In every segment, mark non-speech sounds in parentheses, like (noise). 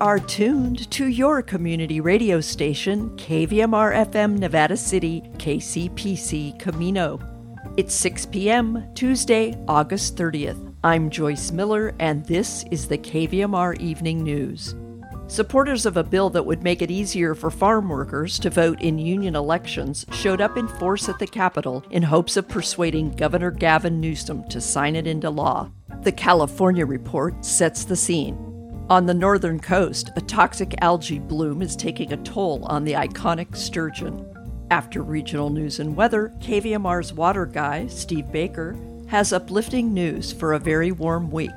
are tuned to your community radio station, KVMR FM Nevada City, KCPC Camino. It's 6 p.m., Tuesday, August 30th. I'm Joyce Miller, and this is the KVMR Evening News. Supporters of a bill that would make it easier for farm workers to vote in union elections showed up in force at the Capitol in hopes of persuading Governor Gavin Newsom to sign it into law. The California report sets the scene. On the northern coast, a toxic algae bloom is taking a toll on the iconic sturgeon. After regional news and weather, KVMR's water guy, Steve Baker, has uplifting news for a very warm week.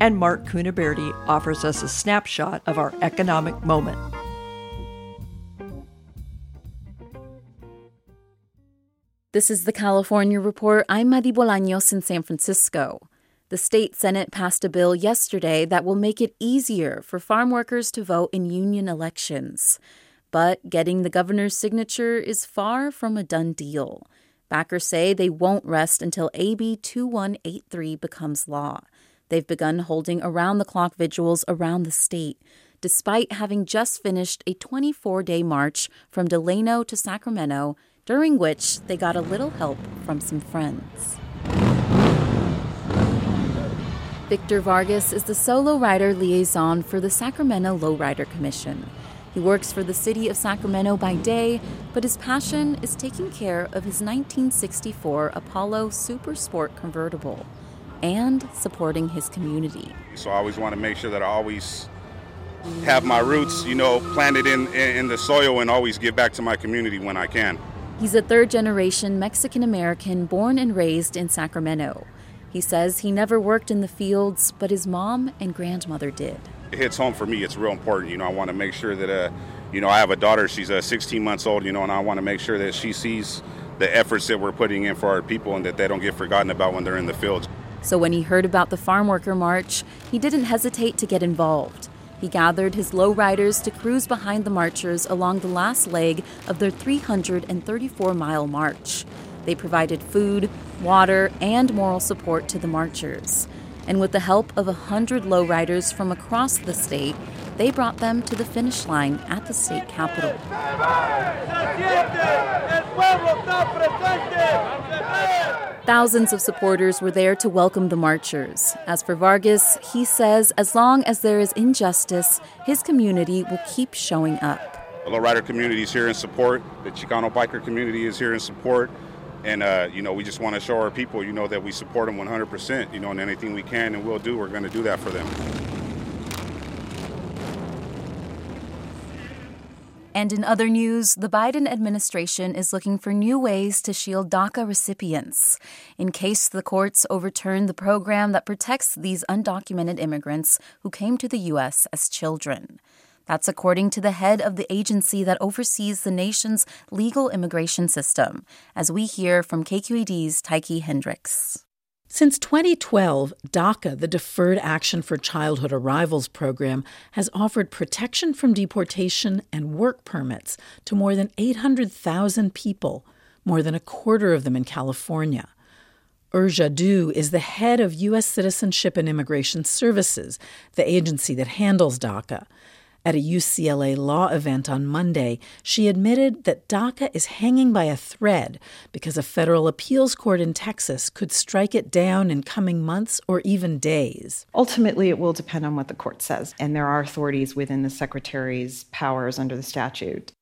And Mark Cunaberti offers us a snapshot of our economic moment. This is the California Report. I'm Madi Bolaños in San Francisco. The state Senate passed a bill yesterday that will make it easier for farm workers to vote in union elections. But getting the governor's signature is far from a done deal. Backers say they won't rest until AB 2183 becomes law. They've begun holding around the clock vigils around the state, despite having just finished a 24 day march from Delano to Sacramento, during which they got a little help from some friends. Victor Vargas is the solo rider liaison for the Sacramento Lowrider Commission. He works for the city of Sacramento by day, but his passion is taking care of his 1964 Impala Super Sport convertible and supporting his community. So I always want to make sure that I always have my roots, you know, planted in, in the soil and always give back to my community when I can. He's a third generation Mexican American born and raised in Sacramento. He says he never worked in the fields, but his mom and grandmother did. It hits home for me. It's real important. You know, I want to make sure that, uh, you know, I have a daughter. She's uh, 16 months old, you know, and I want to make sure that she sees the efforts that we're putting in for our people and that they don't get forgotten about when they're in the fields. So when he heard about the farm worker march, he didn't hesitate to get involved. He gathered his lowriders to cruise behind the marchers along the last leg of their 334 mile march. They provided food, water, and moral support to the marchers. And with the help of a hundred lowriders from across the state, they brought them to the finish line at the state capitol. Thousands of supporters were there to welcome the marchers. As for Vargas, he says as long as there is injustice, his community will keep showing up. The lowrider community is here in support. The Chicano biker community is here in support and uh, you know we just want to show our people you know that we support them 100% you know and anything we can and will do we're going to do that for them And in other news, the Biden administration is looking for new ways to shield DACA recipients in case the courts overturn the program that protects these undocumented immigrants who came to the U.S. as children. That's according to the head of the agency that oversees the nation's legal immigration system, as we hear from KQED's Tyche Hendricks. Since 2012, DACA, the Deferred Action for Childhood Arrivals program, has offered protection from deportation and work permits to more than 800,000 people, more than a quarter of them in California. Ur Jaddou is the head of U.S. Citizenship and Immigration Services, the agency that handles DACA. At a UCLA law event on Monday, she admitted that DACA is hanging by a thread because a federal appeals court in Texas could strike it down in coming months or even days. Ultimately, it will depend on what the court says, and there are authorities within the secretary's powers under the statute.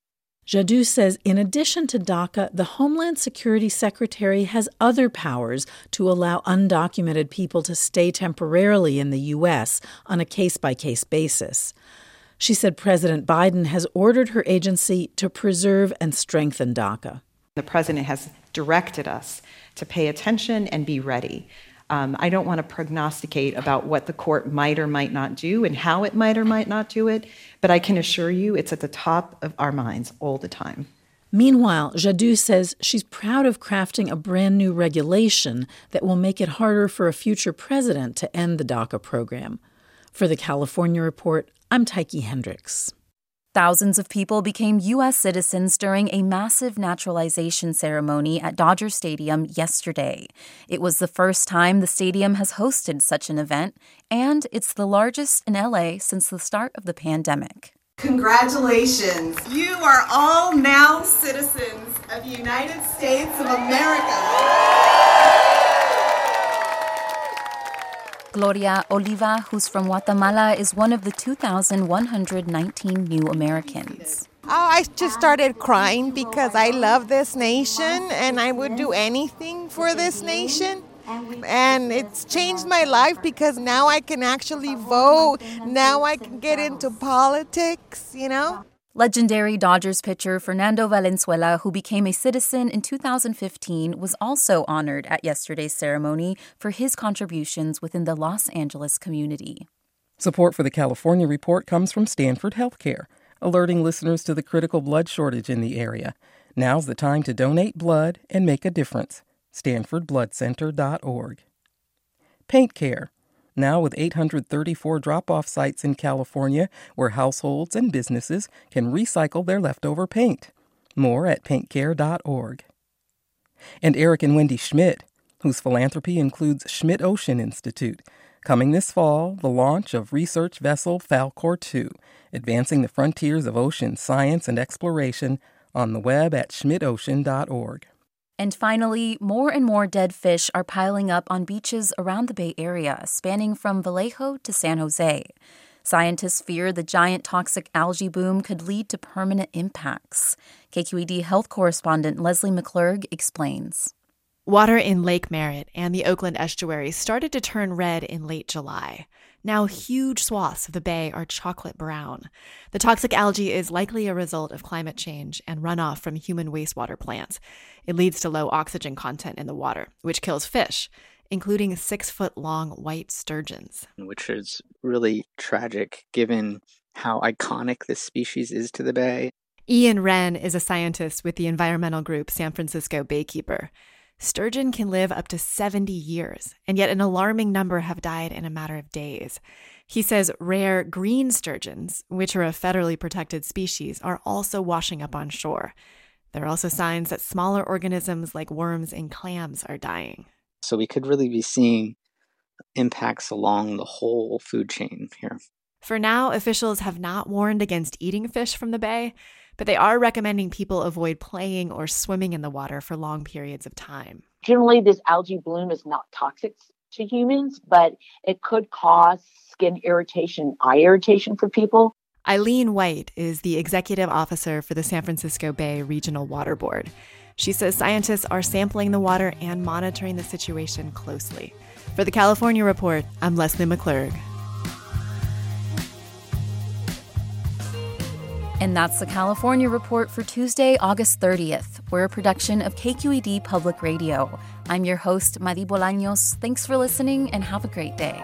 Jaddou says in addition to DACA, the Homeland Security Secretary has other powers to allow undocumented people to stay temporarily in the U.S. on a case by case basis. She said President Biden has ordered her agency to preserve and strengthen DACA. The president has directed us to pay attention and be ready. Um, I don't want to prognosticate about what the court might or might not do and how it might or might not do it, but I can assure you it's at the top of our minds all the time. Meanwhile, Jaddou says she's proud of crafting a brand new regulation that will make it harder for a future president to end the DACA program. For the California Report, I'm Tyche Hendricks. Thousands of people became U.S. citizens during a massive naturalization ceremony at Dodger Stadium yesterday. It was the first time the stadium has hosted such an event, and it's the largest in LA since the start of the pandemic. Congratulations! You are all now citizens of the United States of America. Gloria Oliva, who's from Guatemala, is one of the 2,119 new Americans. Oh, I just started crying because I love this nation and I would do anything for this nation. And it's changed my life because now I can actually vote. Now I can get into politics, you know? Legendary Dodgers pitcher Fernando Valenzuela, who became a citizen in 2015, was also honored at yesterday's ceremony for his contributions within the Los Angeles community. Support for the California Report comes from Stanford Healthcare, alerting listeners to the critical blood shortage in the area. Now's the time to donate blood and make a difference. StanfordBloodCenter.org. Paint Care now with 834 drop off sites in California where households and businesses can recycle their leftover paint. More at paintcare.org. And Eric and Wendy Schmidt, whose philanthropy includes Schmidt Ocean Institute. Coming this fall, the launch of research vessel Falkor 2, advancing the frontiers of ocean science and exploration on the web at schmidtocean.org. And finally, more and more dead fish are piling up on beaches around the Bay Area, spanning from Vallejo to San Jose. Scientists fear the giant toxic algae boom could lead to permanent impacts. KQED health correspondent Leslie McClurg explains. Water in Lake Merritt and the Oakland estuary started to turn red in late July. Now, huge swaths of the bay are chocolate brown. The toxic algae is likely a result of climate change and runoff from human wastewater plants. It leads to low oxygen content in the water, which kills fish, including six foot long white sturgeons. Which is really tragic given how iconic this species is to the bay. Ian Wren is a scientist with the environmental group San Francisco Baykeeper. Sturgeon can live up to 70 years, and yet an alarming number have died in a matter of days. He says rare green sturgeons, which are a federally protected species, are also washing up on shore. There are also signs that smaller organisms like worms and clams are dying. So we could really be seeing impacts along the whole food chain here. For now, officials have not warned against eating fish from the bay, but they are recommending people avoid playing or swimming in the water for long periods of time. Generally, this algae bloom is not toxic to humans, but it could cause skin irritation, eye irritation for people. Eileen White is the executive officer for the San Francisco Bay Regional Water Board. She says scientists are sampling the water and monitoring the situation closely. For the California Report, I'm Leslie McClurg. And that's the California Report for Tuesday, August 30th. We're a production of KQED Public Radio. I'm your host, Madi Bolaños. Thanks for listening and have a great day.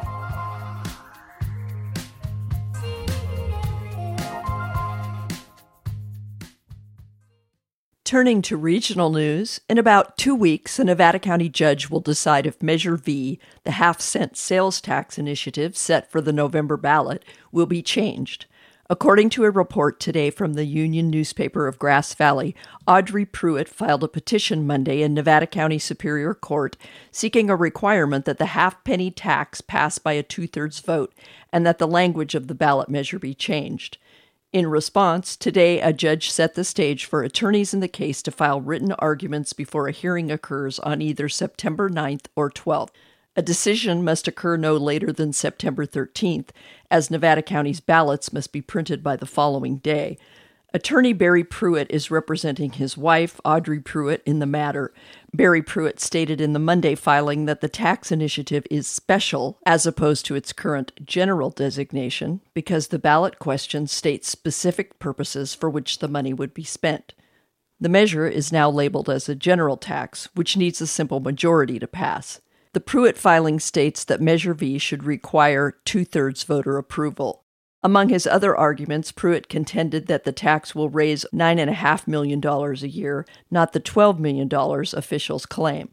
Turning to regional news, in about two weeks, a Nevada County judge will decide if Measure V, the half cent sales tax initiative set for the November ballot, will be changed. According to a report today from the Union newspaper of Grass Valley, Audrey Pruitt filed a petition Monday in Nevada County Superior Court seeking a requirement that the half penny tax pass by a two thirds vote and that the language of the ballot measure be changed. In response, today a judge set the stage for attorneys in the case to file written arguments before a hearing occurs on either September 9th or 12th. A decision must occur no later than September 13th, as Nevada County's ballots must be printed by the following day. Attorney Barry Pruitt is representing his wife, Audrey Pruitt, in the matter. Barry Pruitt stated in the Monday filing that the tax initiative is special as opposed to its current general designation because the ballot question states specific purposes for which the money would be spent. The measure is now labeled as a general tax, which needs a simple majority to pass. The Pruitt filing states that Measure V should require two thirds voter approval. Among his other arguments, Pruitt contended that the tax will raise $9.5 million a year, not the $12 million officials claim.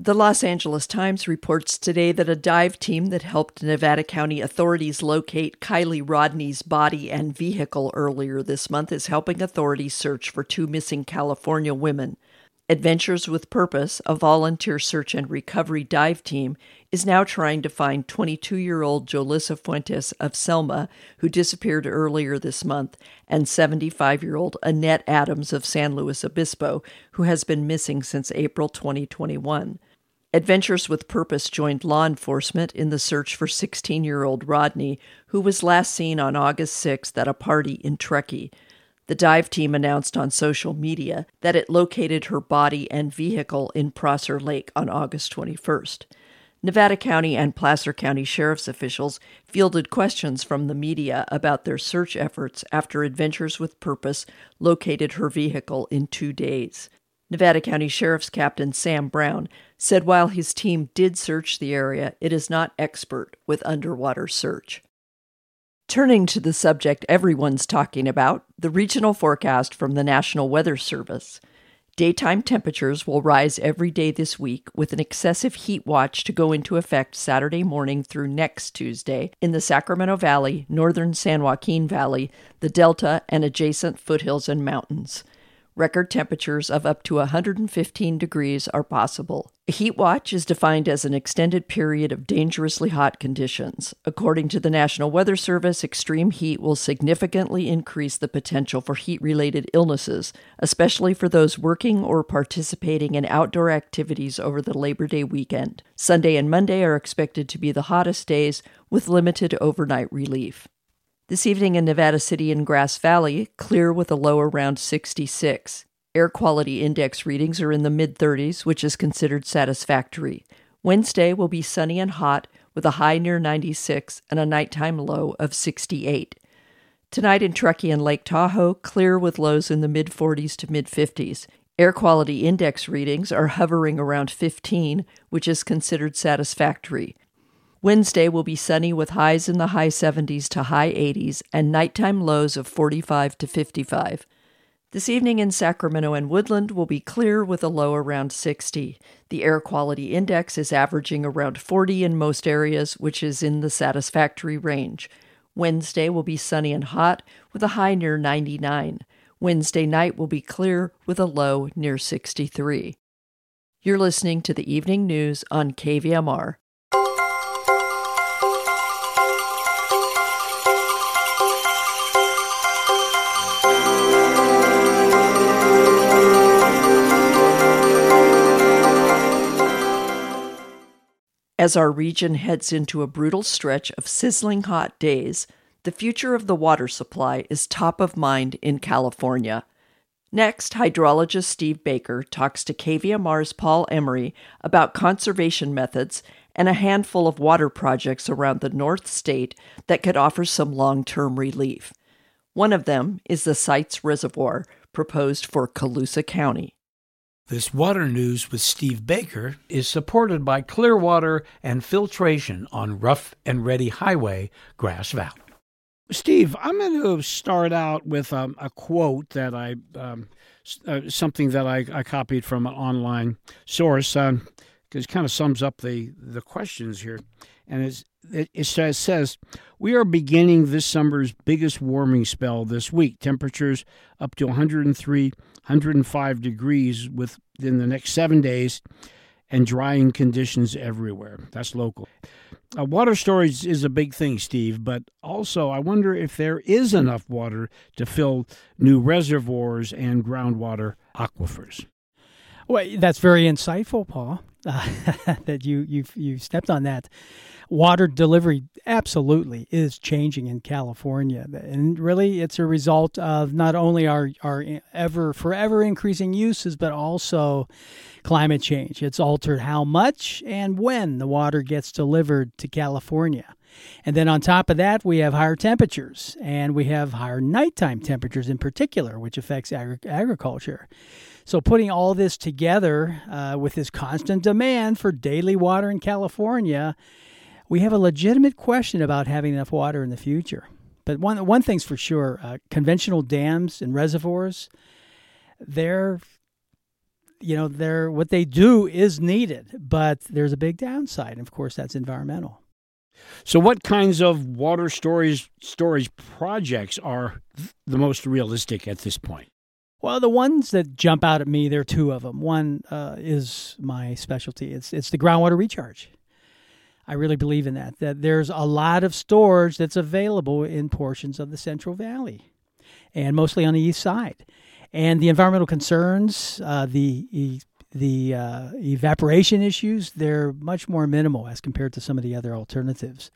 The Los Angeles Times reports today that a dive team that helped Nevada County authorities locate Kiely Rodni's body and vehicle earlier this month is helping authorities search for two missing California women. Adventures with Purpose, a volunteer search and recovery dive team, is now trying to find 22 year old Jolissa Fuentes of Selma, who disappeared earlier this month, and 75 year old Annette Adams of San Luis Obispo, who has been missing since April 2021. Adventures with Purpose joined law enforcement in the search for 16 year old Rodni, who was last seen on August 6th at a party in Truckee. The dive team announced on social media that it located her body and vehicle in Prosser Lake on August 21st. Nevada County and Placer County sheriff's officials fielded questions from the media about their search efforts after Adventures with Purpose located her vehicle in two days. Nevada County Sheriff's Captain Sam Brown said while his team did search the area, it is not expert with underwater search. Turning to the subject everyone's talking about, the regional forecast from the National Weather Service. Daytime temperatures will rise every day this week, with an excessive heat watch to go into effect Saturday morning through next Tuesday in the Sacramento Valley, northern San Joaquin Valley, the Delta, and adjacent foothills and mountains. Record temperatures of up to 115 degrees are possible. A heat watch is defined as an extended period of dangerously hot conditions. According to the National Weather Service, extreme heat will significantly increase the potential for heat related illnesses, especially for those working or participating in outdoor activities over the Labor Day weekend. Sunday and Monday are expected to be the hottest days with limited overnight relief. This evening in Nevada City and Grass Valley, clear with a low around 66. Air quality index readings are in the mid 30s, which is considered satisfactory. Wednesday will be sunny and hot with a high near 96 and a nighttime low of 68. Tonight in Truckee and Lake Tahoe, clear with lows in the mid 40s to mid 50s. Air quality index readings are hovering around 15, which is considered satisfactory. Wednesday will be sunny with highs in the high 70s to high 80s and nighttime lows of 45 to 55. This evening in Sacramento and Woodland will be clear with a low around 60. The air quality index is averaging around 40 in most areas, which is in the satisfactory range. Wednesday will be sunny and hot with a high near 99. Wednesday night will be clear with a low near 63. You're listening to the evening news on KVMR. As our region heads into a brutal stretch of sizzling hot days, the future of the water supply is top of mind in California. Next, hydrologist Steve Baker talks to KVMR's Paul Emery about conservation methods and a handful of water projects around the North State that could offer some long term relief. One of them is the Sites Reservoir, proposed for Colusa County. This water news with Steve Baker is supported by Clearwater and Filtration on Rough and Ready Highway, Grass Valley. Steve, I'm going to start out with um, a quote that I, um, uh, something that I, I, copied from an online source, because um, it kind of sums up the, the questions here. And it, it says, says, We are beginning this summer's biggest warming spell this week. Temperatures up to 103 105 degrees within the next seven days, and drying conditions everywhere. That's local. Uh, water storage is a big thing, Steve, but also I wonder if there is enough water to fill new reservoirs and groundwater aquifers. Well, that's very insightful, Paul. Uh, (laughs) that you you've, you stepped on that water delivery absolutely is changing in California. And really, it's a result of not only our, our ever, forever increasing uses, but also climate change. It's altered how much and when the water gets delivered to California. And then on top of that, we have higher temperatures and we have higher nighttime temperatures in particular, which affects agri- agriculture. So, putting all this together uh, with this constant demand for daily water in California, we have a legitimate question about having enough water in the future. But one one thing's for sure: uh, conventional dams and reservoirs, they're you know, they're what they do is needed, but there's a big downside. And of course, that's environmental. So, what kinds of water storage storage projects are the most realistic at this point? Well, the ones that jump out at me, there are two of them. One uh, is my specialty. It's it's the groundwater recharge. I really believe in that. That there's a lot of storage that's available in portions of the Central Valley, and mostly on the east side. And the environmental concerns, uh, the the uh, evaporation issues, they're much more minimal as compared to some of the other alternatives.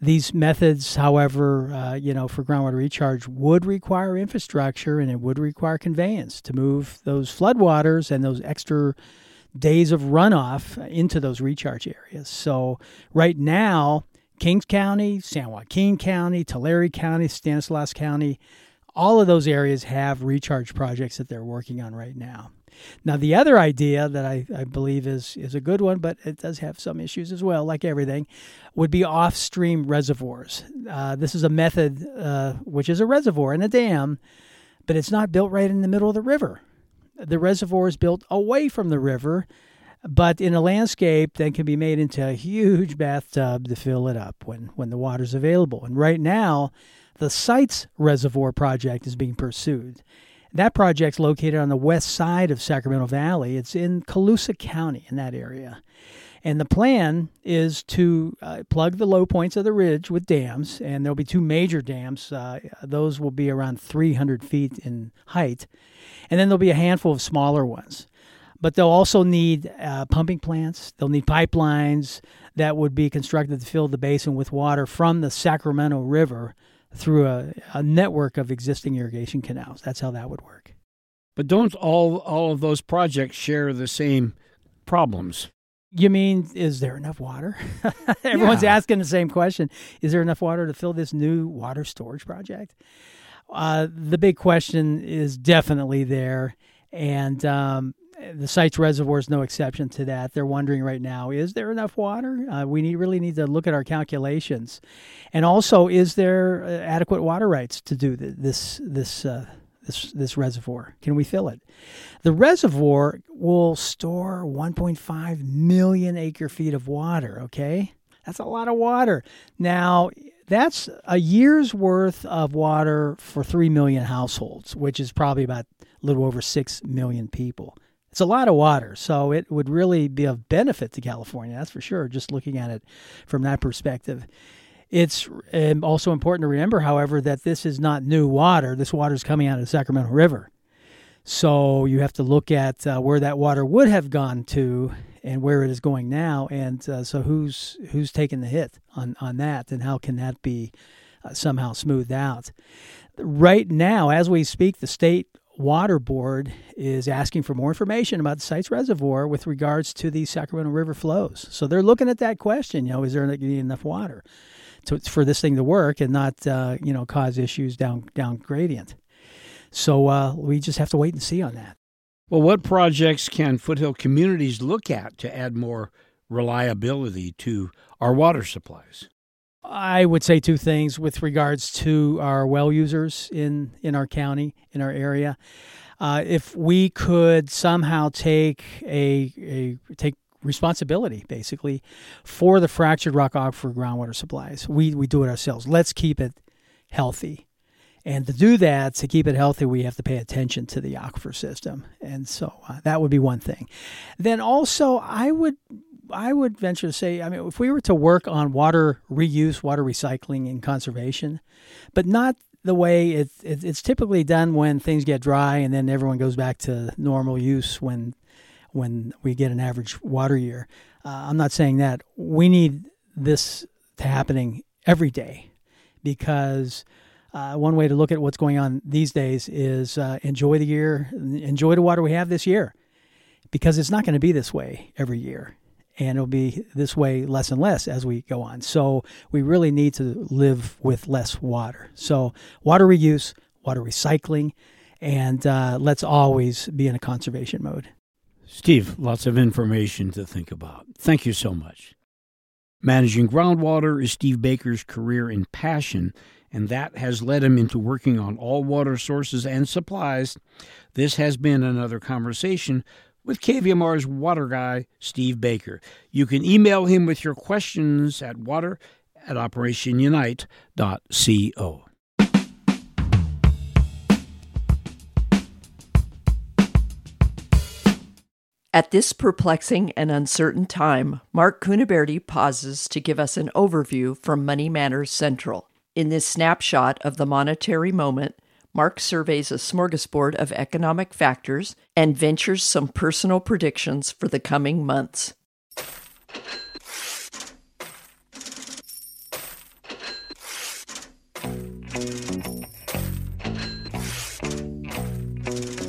These methods, however, uh, you know, for groundwater recharge would require infrastructure and it would require conveyance to move those floodwaters and those extra days of runoff into those recharge areas. So right now, Kings County, San Joaquin County, Tulare County, Stanislaus County, all of those areas have recharge projects that they're working on right now. Now, the other idea that I, I believe is, is a good one, but it does have some issues as well, like everything, would be off stream reservoirs. Uh, this is a method uh, which is a reservoir and a dam, but it's not built right in the middle of the river. The reservoir is built away from the river, but in a landscape that can be made into a huge bathtub to fill it up when, when the water's available. And right now, the Sites Reservoir project is being pursued. That project's located on the west side of Sacramento Valley. It's in Colusa County in that area. And the plan is to uh, plug the low points of the ridge with dams, and there'll be two major dams. Uh, those will be around 300 feet in height. And then there'll be a handful of smaller ones. But they'll also need uh, pumping plants, they'll need pipelines that would be constructed to fill the basin with water from the Sacramento River through a, a network of existing irrigation canals. That's how that would work. But don't all all of those projects share the same problems? You mean, is there enough water? (laughs) Everyone's yeah. asking the same question. Is there enough water to fill this new water storage project? Uh, the big question is definitely there. And um, the Sites reservoir is no exception to that. They're wondering right now: is there enough water? Uh, we need, really need to look at our calculations, and also, is there uh, adequate water rights to do this this uh, this this reservoir? Can we fill it? The reservoir will store 1.5 million acre feet of water. Okay, that's a lot of water. Now. That's a year's worth of water for 3 million households, which is probably about a little over 6 million people. It's a lot of water, so it would really be of benefit to California, that's for sure, just looking at it from that perspective. It's um, also important to remember, however, that this is not new water. This water is coming out of the Sacramento River. So you have to look at uh, where that water would have gone to and where it is going now. And uh, so who's who's taking the hit on, on that and how can that be uh, somehow smoothed out? Right now, as we speak, the state Water Board is asking for more information about the Sites reservoir with regards to the Sacramento River flows. So they're looking at that question. You know, is there enough water to, for this thing to work and not uh, you know cause issues down down gradient? So uh, we just have to wait and see on that. Well, what projects can foothill communities look at to add more reliability to our water supplies? I would say two things with regards to our well users in, in our county, in our area. Uh, if we could somehow take a, a take responsibility basically for the fractured rock aquifer groundwater supplies, we we do it ourselves. Let's keep it healthy. And to do that, to keep it healthy, we have to pay attention to the aquifer system. And so uh, that would be one thing. Then also, I would I would venture to say, I mean, if we were to work on water reuse, water recycling, and conservation, but not the way it, it, it's typically done when things get dry and then everyone goes back to normal use when when we get an average water year. Uh, I'm not saying that we need this to happening every day because uh, one way to look at what's going on these days is uh, enjoy the year, enjoy the water we have this year because it's not going to be this way every year and it'll be this way less and less as we go on. So we really need to live with less water. So water reuse, water recycling, and uh, let's always be in a conservation mode. Steve, lots of information to think about. Thank you so much. Managing groundwater is Steve Baker's career and passion, and that has led him into working on all water sources and supplies. This has been another conversation with KVMR's water guy, Steve Baker. You can email him with your questions at water at operationunite.co. At this perplexing and uncertain time, Mark Cunaberti pauses to give us an overview from Money Matters Central. In this snapshot of the monetary moment, Mark surveys a smorgasbord of economic factors and ventures some personal predictions for the coming months.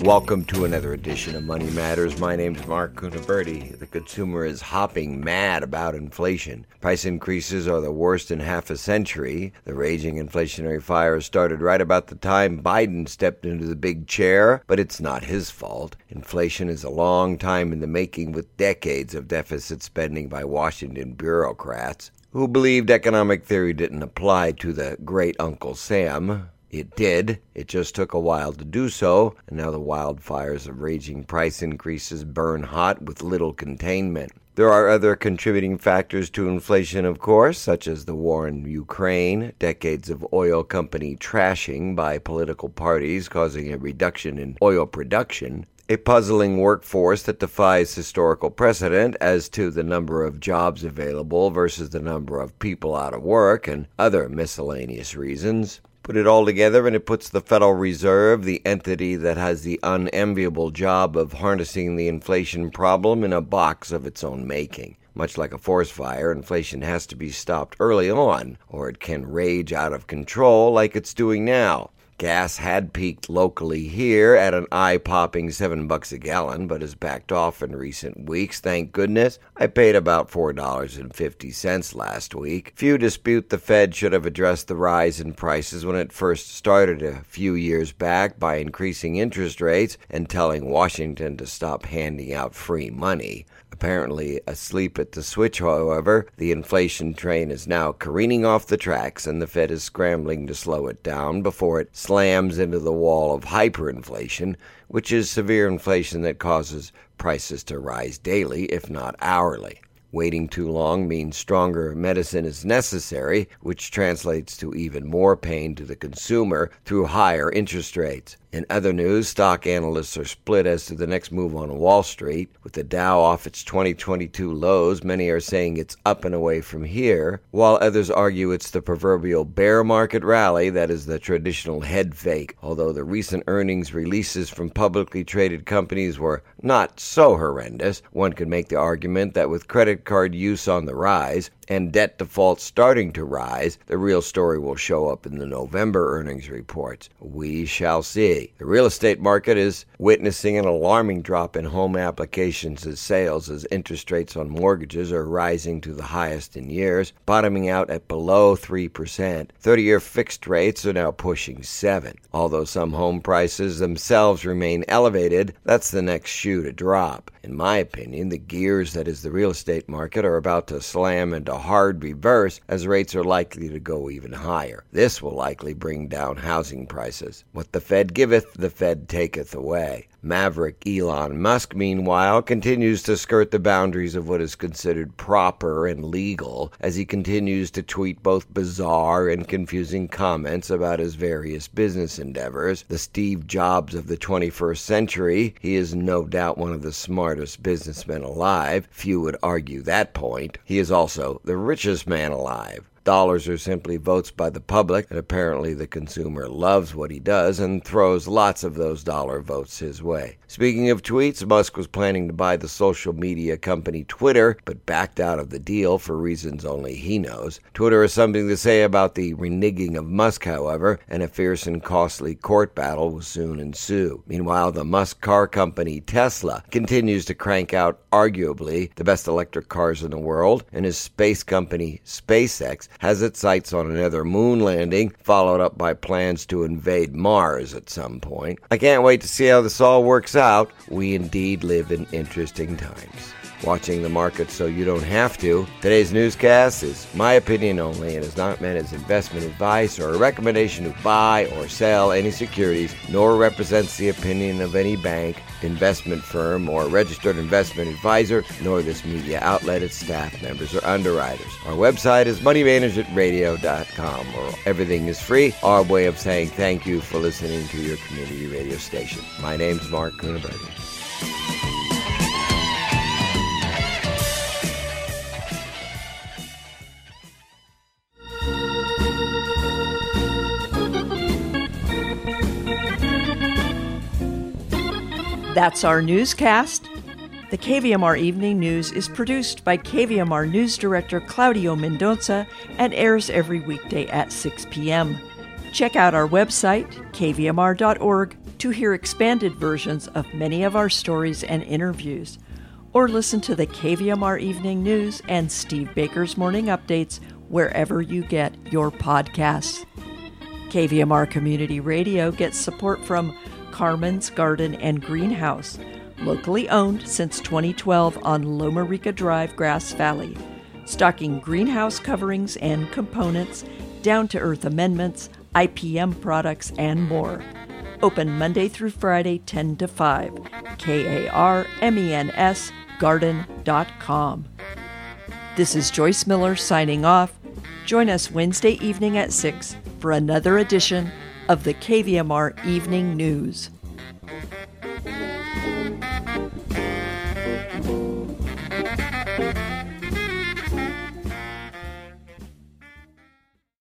Welcome to another edition of Money Matters. My name's Mark Cunaberti. The consumer is hopping mad about inflation. Price increases are the worst in half a century. The raging inflationary fire started right about the time Biden stepped into the big chair, but it's not his fault. Inflation is a long time in the making with decades of deficit spending by Washington bureaucrats who believed economic theory didn't apply to the great Uncle Sam. It did. It just took a while to do so, and now the wildfires of raging price increases burn hot with little containment. There are other contributing factors to inflation, of course, such as the war in Ukraine, decades of oil company trashing by political parties causing a reduction in oil production, a puzzling workforce that defies historical precedent as to the number of jobs available versus the number of people out of work, and other miscellaneous reasons. Put it all together, and it puts the Federal Reserve, the entity that has the unenviable job of harnessing the inflation problem, in a box of its own making. Much like a forest fire, inflation has to be stopped early on, or it can rage out of control like it's doing now. Gas had peaked locally here at an eye popping seven bucks a gallon, but has backed off in recent weeks, thank goodness. I paid about $4.50 last week. Few dispute the Fed should have addressed the rise in prices when it first started a few years back by increasing interest rates and telling Washington to stop handing out free money. Apparently asleep at the switch, however, the inflation train is now careening off the tracks and the Fed is scrambling to slow it down before it slams into the wall of hyperinflation, which is severe inflation that causes prices to rise daily, if not hourly. Waiting too long means stronger medicine is necessary, which translates to even more pain to the consumer through higher interest rates. In other news, stock analysts are split as to the next move on Wall Street. With the Dow off its 2022 lows, many are saying it's up and away from here, while others argue it's the proverbial bear market rally that is the traditional head fake. Although the recent earnings releases from publicly traded companies were not so horrendous, one could make the argument that with credit card use on the rise, and debt defaults starting to rise, the real story will show up in the November earnings reports. We shall see. The real estate market is witnessing an alarming drop in home applications and sales as interest rates on mortgages are rising to the highest in years, bottoming out at below 3%. 30 year fixed rates are now pushing 7. Although some home prices themselves remain elevated, that's the next shoe to drop. In my opinion, the gears that is the real estate market are about to slam into hard reverse as rates are likely to go even higher. This will likely bring down housing prices. What the Fed giveth, the Fed taketh away. Maverick Elon Musk, meanwhile, continues to skirt the boundaries of what is considered proper and legal as he continues to tweet both bizarre and confusing comments about his various business endeavors. The Steve Jobs of the 21st century, he is no doubt one of the smartest businessmen alive. Few would argue that point. He is also the richest man alive. Dollars are simply votes by the public, and apparently the consumer loves what he does and throws lots of those dollar votes his way. Speaking of tweets, Musk was planning to buy the social media company Twitter, but backed out of the deal for reasons only he knows. Twitter has something to say about the reneging of Musk, however, and a fierce and costly court battle will soon ensue. Meanwhile, the Musk car company Tesla continues to crank out arguably the best electric cars in the world, and his space company SpaceX has its sights on another moon landing, followed up by plans to invade Mars at some point. I can't wait to see how this all works out. We indeed live in interesting times. Watching the market so you don't have to. Today's newscast is my opinion only and is not meant as investment advice or a recommendation to buy or sell any securities, nor represents the opinion of any bank investment firm or registered investment advisor, nor this media outlet, its staff members, or underwriters. Our website is moneymanagementradio.com, where everything is free. Our way of saying thank you for listening to your community radio station. My name's Mark Cunaberti. That's our newscast. The KVMR Evening News is produced by KVMR News Director Claudio Mendoza and airs every weekday at 6 p.m. Check out our website, kvmr.org, to hear expanded versions of many of our stories and interviews, or listen to the KVMR Evening News and Steve Baker's Morning Updates wherever you get your podcasts. KVMR Community Radio gets support from Karmen's Garden and Greenhouse, locally owned since 2012 on Loma Rica Drive, Grass Valley, stocking greenhouse coverings and components, down to earth amendments, IPM products, and more. Open Monday through Friday, 10 to 5. K A R M E N S garden.com. This is Joyce Miller signing off. Join us Wednesday evening at 6 for another edition of the KVMR Evening News.